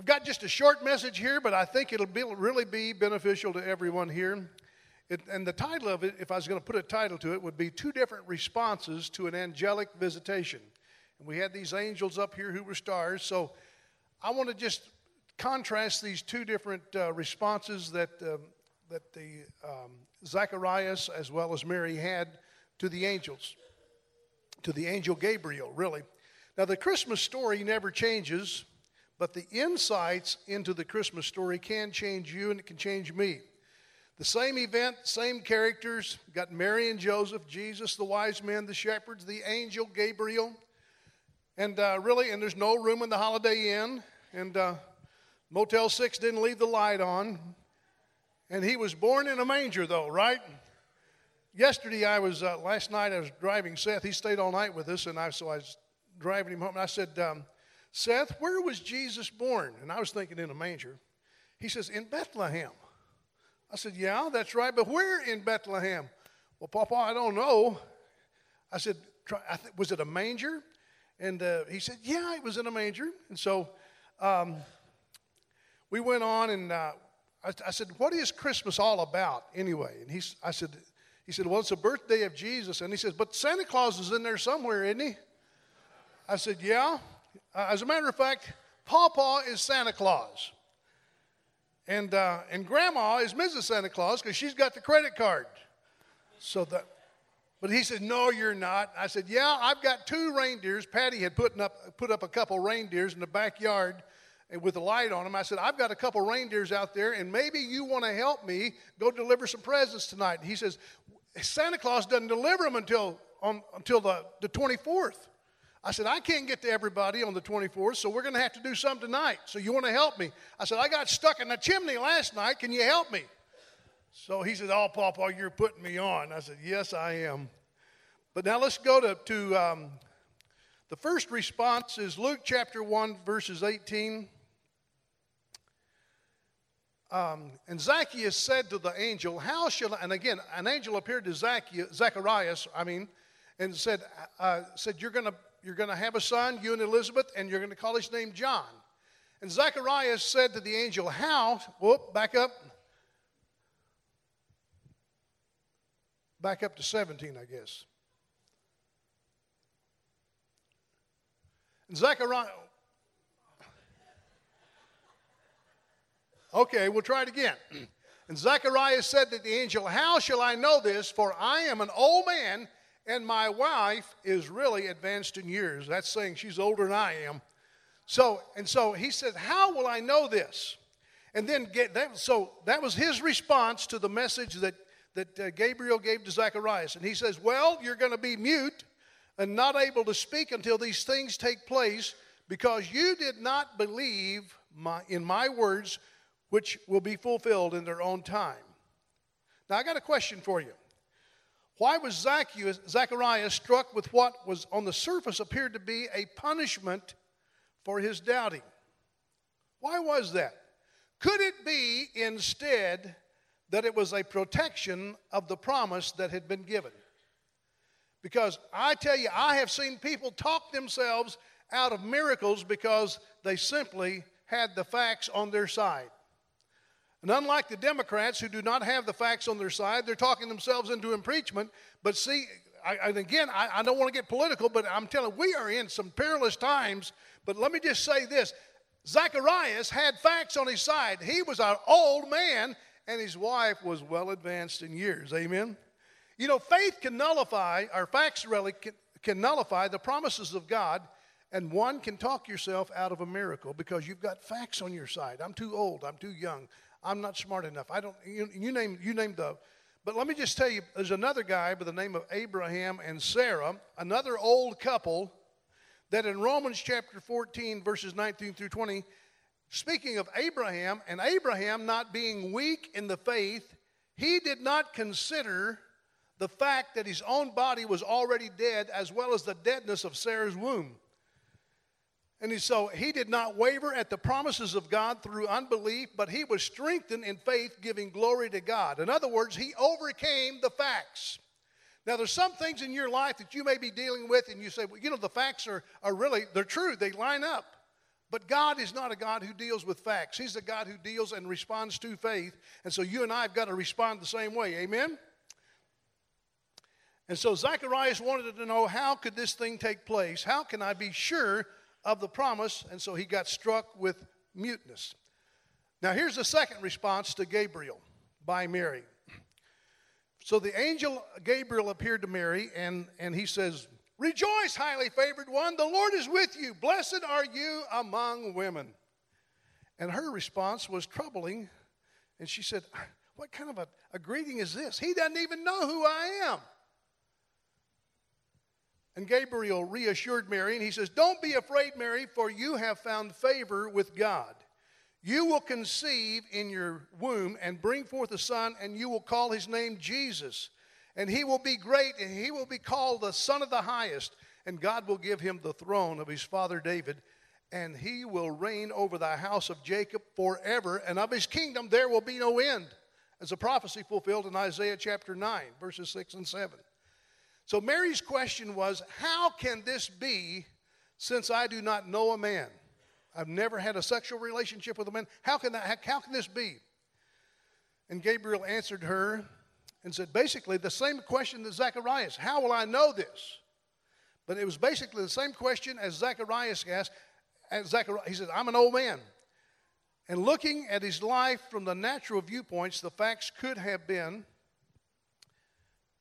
I've got just a short message here, but I think it'll be, really be beneficial to everyone here. It, and the title of it, if I was going to put a title to it, would be Two Different Responses to an Angelic Visitation. And we had these angels up here who were stars. So I want to just contrast these two different uh, responses that, uh, that the um, Zacharias as well as Mary had to the angels, to the angel Gabriel, really. Now, the Christmas story never changes, but the insights into the Christmas story can change you and it can change me. The same event, same characters. Got Mary and Joseph, Jesus, the wise men, the shepherds, the angel Gabriel. And uh, really, and there's no room in the Holiday Inn. And uh, Motel 6 didn't leave the light on. And he was born in a manger, though, right? Yesterday, I was, uh, last night, I was driving Seth. He stayed all night with us, and I, so I was driving him home. And I said, um, Seth, where was Jesus born? And I was thinking in a manger. He says, In Bethlehem. I said, Yeah, that's right, but where in Bethlehem? Well, Papa, I don't know. I said, I th- Was it a manger? And uh, he said, Yeah, it was in a manger. And so um, we went on, and uh, I, I, said, What is Christmas all about anyway? And he, I said, he said, Well, it's the birthday of Jesus. And he says, But Santa Claus is in there somewhere, isn't he? I said, Yeah. Uh, as a matter of fact, Papa is Santa Claus. And, uh, and Grandma is Mrs. Santa Claus because she's got the credit card. So that, but he said, No, you're not. I said, Yeah, I've got two reindeers. Patty had put up, put up a couple reindeers in the backyard with a light on them. I said, I've got a couple reindeers out there, and maybe you want to help me go deliver some presents tonight. And he says, Santa Claus doesn't deliver them until, on, until the, the 24th. I said, I can't get to everybody on the 24th, so we're going to have to do something tonight. So you want to help me? I said, I got stuck in the chimney last night. Can you help me? So he said, Oh, Papa, you're putting me on. I said, Yes, I am. But now let's go to, to um, the first response is Luke chapter 1, verses 18. Um, and Zacchaeus said to the angel, How shall I? And again, an angel appeared to Zacchaeus, Zacharias, I mean, and said, uh, said You're going to you're going to have a son, you and Elizabeth, and you're going to call his name John. And Zacharias said to the angel, How? Whoop, back up. Back up to 17, I guess. And Zachariah. Okay, we'll try it again. And Zacharias said to the angel, How shall I know this? For I am an old man and my wife is really advanced in years. That's saying she's older than I am. So, and so he said, How will I know this? And then get that, so that was his response to the message that, that uh, Gabriel gave to Zacharias. And he says, Well, you're going to be mute and not able to speak until these things take place because you did not believe my, in my words, which will be fulfilled in their own time. Now, I got a question for you. Why was Zacchaeus, Zacharias struck with what was on the surface appeared to be a punishment for his doubting? Why was that? Could it be instead that it was a protection of the promise that had been given? Because I tell you, I have seen people talk themselves out of miracles because they simply had the facts on their side. And unlike the Democrats who do not have the facts on their side, they're talking themselves into impeachment. But see, I, and again, I, I don't want to get political, but I'm telling you, we are in some perilous times. But let me just say this Zacharias had facts on his side. He was an old man, and his wife was well advanced in years. Amen? You know, faith can nullify, or facts really can, can nullify the promises of God and one can talk yourself out of a miracle because you've got facts on your side. I'm too old. I'm too young. I'm not smart enough. I don't. You, you name. You name the. But let me just tell you, there's another guy by the name of Abraham and Sarah, another old couple, that in Romans chapter 14, verses 19 through 20, speaking of Abraham, and Abraham not being weak in the faith, he did not consider the fact that his own body was already dead, as well as the deadness of Sarah's womb. And so he did not waver at the promises of God through unbelief, but he was strengthened in faith, giving glory to God. In other words, he overcame the facts. Now, there's some things in your life that you may be dealing with, and you say, well, you know, the facts are, are really, they're true, they line up. But God is not a God who deals with facts. He's a God who deals and responds to faith. And so you and I have got to respond the same way. Amen? And so Zacharias wanted to know how could this thing take place? How can I be sure of the promise? And so he got struck with muteness. Now here's the second response to Gabriel by Mary. So the angel Gabriel appeared to Mary and, and he says, Rejoice, highly favored one, the Lord is with you. Blessed are you among women. And her response was troubling. And she said, What kind of a, a greeting is this? He doesn't even know who I am. And Gabriel reassured Mary, and he says, Don't be afraid, Mary, for you have found favor with God. You will conceive in your womb and bring forth a son, and you will call his name Jesus and he will be great, and he will be called the Son of the Highest. And God will give him the throne of his father David, and he will reign over the house of Jacob forever, and of his kingdom there will be no end. As a prophecy fulfilled in Isaiah chapter 9, verses 6 and 7. So Mary's question was, How can this be since I do not know a man? I've never had a sexual relationship with a man. How can, that, how can this be? And Gabriel answered her and said basically the same question that Zacharias How will I know this? But it was basically the same question as Zacharias asked. And Zacharias, he said, I'm an old man. And looking at his life from the natural viewpoints, the facts could have been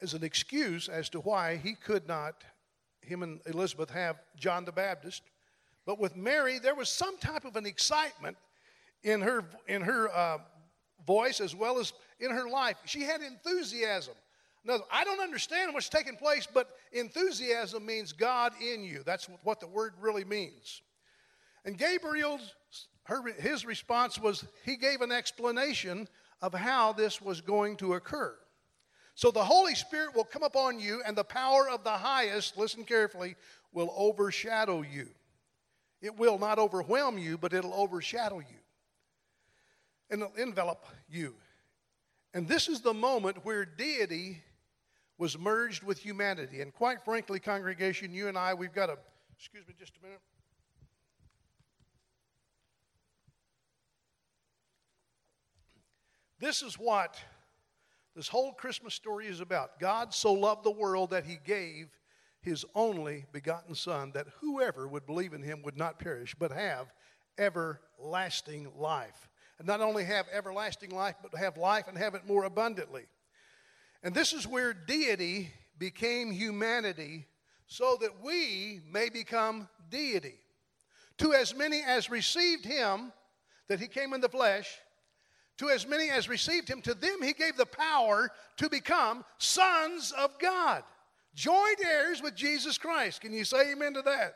as an excuse as to why he could not, him and Elizabeth, have John the Baptist. But with Mary, there was some type of an excitement in her, in her uh, voice as well as in her life. She had enthusiasm. Now, I don't understand what's taking place, but enthusiasm means God in you. That's what the word really means. And Gabriel's her, his response was he gave an explanation of how this was going to occur. So the Holy Spirit will come upon you, and the power of the highest, listen carefully, will overshadow you. It will not overwhelm you, but it'll overshadow you and it'll envelop you. And this is the moment where deity was merged with humanity. And quite frankly, congregation, you and I, we've got to, excuse me just a minute. This is what this whole Christmas story is about. God so loved the world that he gave his only begotten Son, that whoever would believe in him would not perish, but have everlasting life and not only have everlasting life, but have life and have it more abundantly. And this is where deity became humanity so that we may become deity. To as many as received him, that he came in the flesh, to as many as received him, to them he gave the power to become sons of God, joint heirs with Jesus Christ. Can you say amen to that?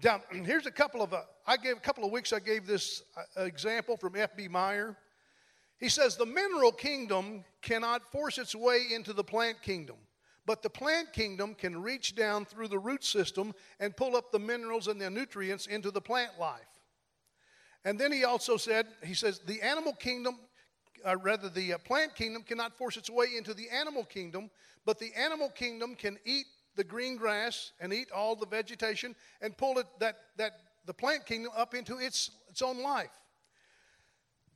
Down, here's a couple of, uh, I gave a couple of weeks, I gave this uh, example from F.B. Meyer. He says, the mineral kingdom cannot force its way into the plant kingdom, but the plant kingdom can reach down through the root system and pull up the minerals and the nutrients into the plant life. And then he also said, he says, the animal kingdom, uh, rather, the uh, plant kingdom cannot force its way into the animal kingdom, but the animal kingdom can eat the green grass and eat all the vegetation and pull it, that, that, the plant kingdom up into its, its own life.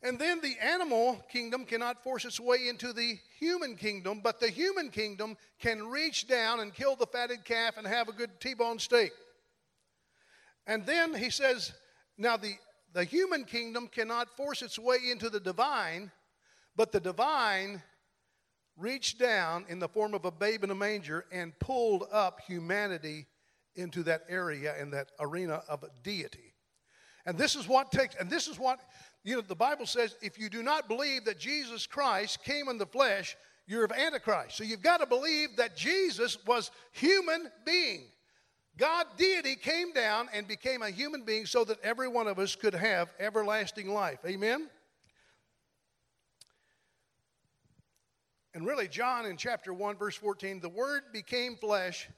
And then the animal kingdom cannot force its way into the human kingdom, but the human kingdom can reach down and kill the fatted calf and have a good T bone steak. And then he says, now the, the human kingdom cannot force its way into the divine, but the divine reached down in the form of a babe in a manger and pulled up humanity into that area and that arena of deity. And this is what takes, and this is what, you know, the Bible says if you do not believe that Jesus Christ came in the flesh, you're of Antichrist. So you've got to believe that Jesus was human being. God, deity, came down and became a human being so that every one of us could have everlasting life. Amen? And really, John in chapter 1, verse 14, the Word became flesh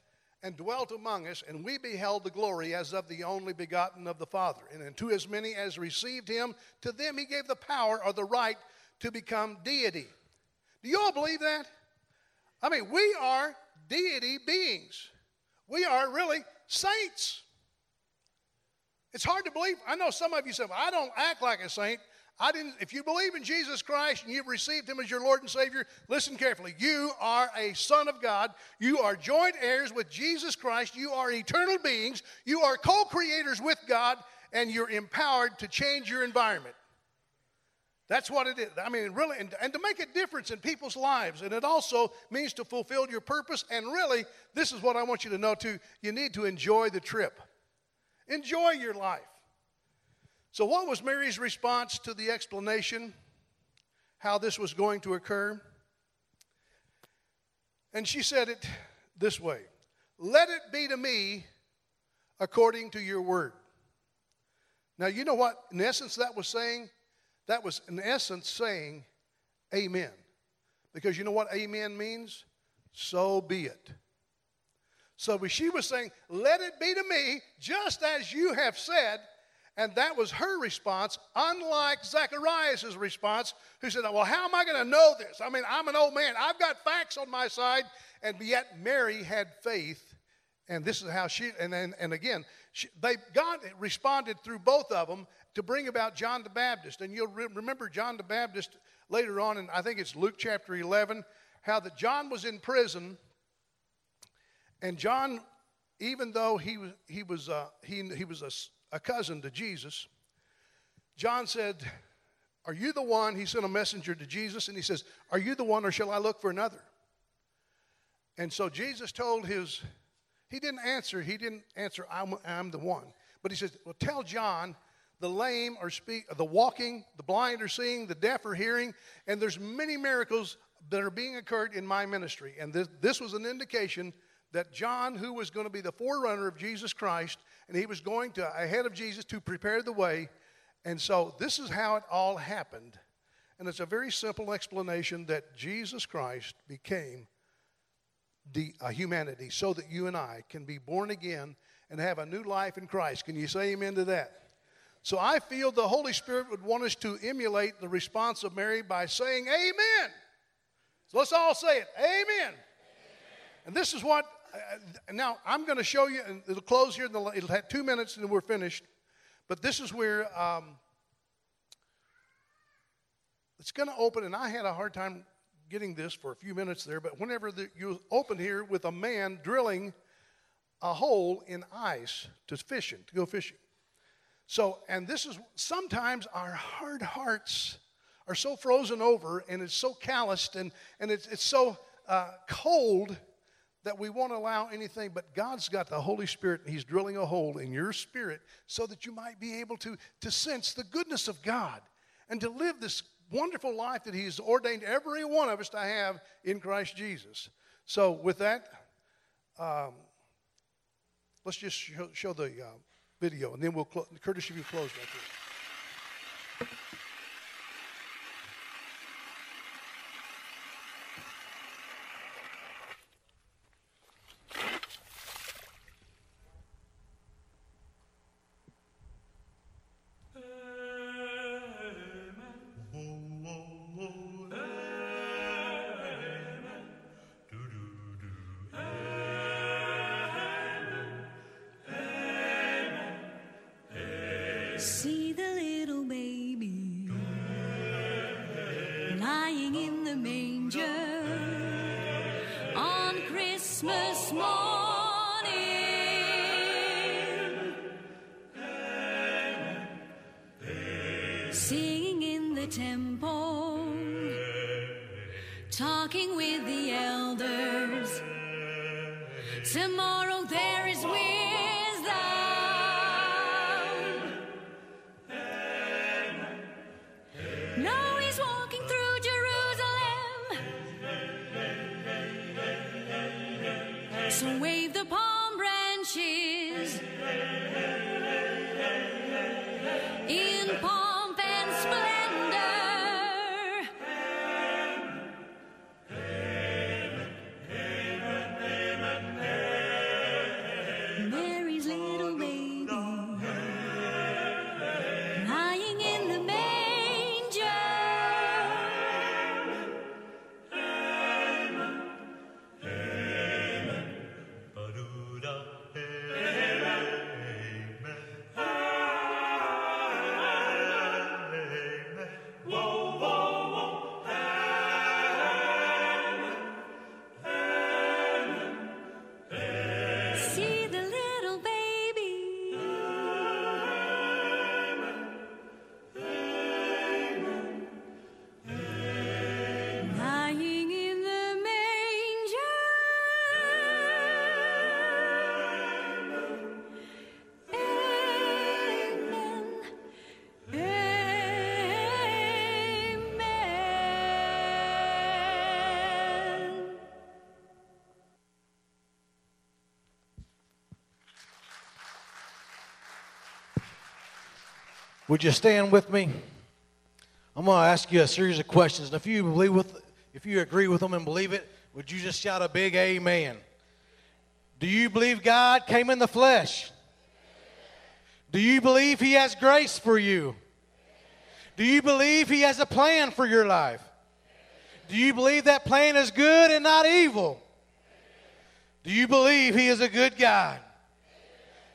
and dwelt among us, and we beheld the glory as of the only begotten of the Father. And to as many as received him, to them he gave the power or the right to become deity. Do you all believe that? I mean, we are deity beings. We are really saints. It's hard to believe. I know some of you said, well, I don't act like a saint. I didn't, if you believe in Jesus Christ and you've received him as your Lord and Savior, listen carefully. You are a son of God. You are joint heirs with Jesus Christ. You are eternal beings. You are co creators with God, and you're empowered to change your environment. That's what it is. I mean, really, and, and, to make a difference in people's lives. And it also means to fulfill your purpose. And really, this is what I want you to know too you need to enjoy the trip, enjoy your life. So, what was Mary's response to the explanation how this was going to occur? And she said it this way Let it be to me according to your word. Now, you know what, in essence, that was saying? That was, in essence, saying, Amen. Because you know what amen means? So be it. So she was saying, Let it be to me, just as you have said, and that was her response, unlike Zacharias' response, who said, Well, how am I going to know this? I mean, I'm an old man. I've got facts on my side. And yet Mary had faith. And this is how she, and, and, and again, she, they, God responded through both of them to bring about John the Baptist. And you'll re- remember John the Baptist later on, and I think it's Luke chapter 11, how that John was in prison. And John, even though he was, he was, uh, he, he was a a cousin to Jesus, John said, Are you the one? He sent a messenger to Jesus and he says, Are you the one or shall I look for another? And so Jesus told his, he didn't answer, he didn't answer, I'm, I'm the one. But he says, Well, tell John the lame are speak, the walking, the blind are seeing, the deaf are hearing, and there's many miracles that are being occurred in my ministry. And this, this was an indication that John, who was going to be the forerunner of Jesus Christ, and he was going to ahead of Jesus to prepare the way. And so this is how it all happened. And it's a very simple explanation that Jesus Christ became the humanity so that you and I can be born again and have a new life in Christ. Can you say amen to that? So I feel the Holy Spirit would want us to emulate the response of Mary by saying amen. So let's all say it. Amen. amen. And this is what uh, now I'm going to show you, and it'll close here. it'll have two minutes, and then we're finished. But this is where um, it's going to open, and I had a hard time getting this for a few minutes there. But whenever the, you open here with a man drilling a hole in ice to fishing, to go fishing. So, and this is sometimes our hard hearts are so frozen over, and it's so calloused, and and it's it's so uh, cold that we won't allow anything, but God's got the Holy Spirit and He's drilling a hole in your spirit so that you might be able to, to sense the goodness of God and to live this wonderful life that He's ordained every one of us to have in Christ Jesus. So, with that, um, let's just show, show the uh, video and then we'll, close. Curtis, if you close right there. lying in the manger on Christmas morning, singing in the temple, talking with the elders. Tomorrow So wave Would you stand with me? I'm going to ask you a series of questions. And if you believe with, if you agree with them and believe it, would you just shout a big amen? Do you believe God came in the flesh? Do you believe He has grace for you? Do you believe He has a plan for your life? Do you believe that plan is good and not evil? Do you believe He is a good God?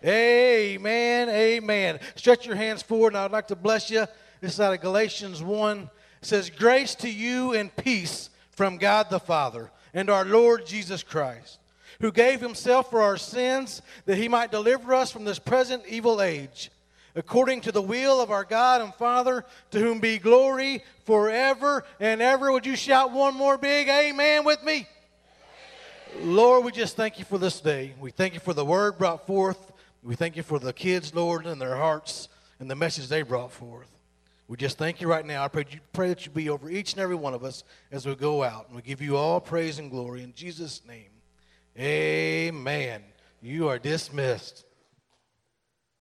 Amen, amen. Stretch your hands forward, and I'd like to bless you. This is out of Galatians 1. It says, Grace to you and peace from God the Father and our Lord Jesus Christ, who gave himself for our sins that he might deliver us from this present evil age, according to the will of our God and Father, to whom be glory forever and ever. Would you shout one more big amen with me? Lord, we just thank you for this day. We thank you for the word brought forth. We thank you for the kids, Lord, and their hearts and the message they brought forth. We just thank you right now. I pray, pray that you be over each and every one of us as we go out. And we give you all praise and glory in Jesus' name. Amen. You are dismissed.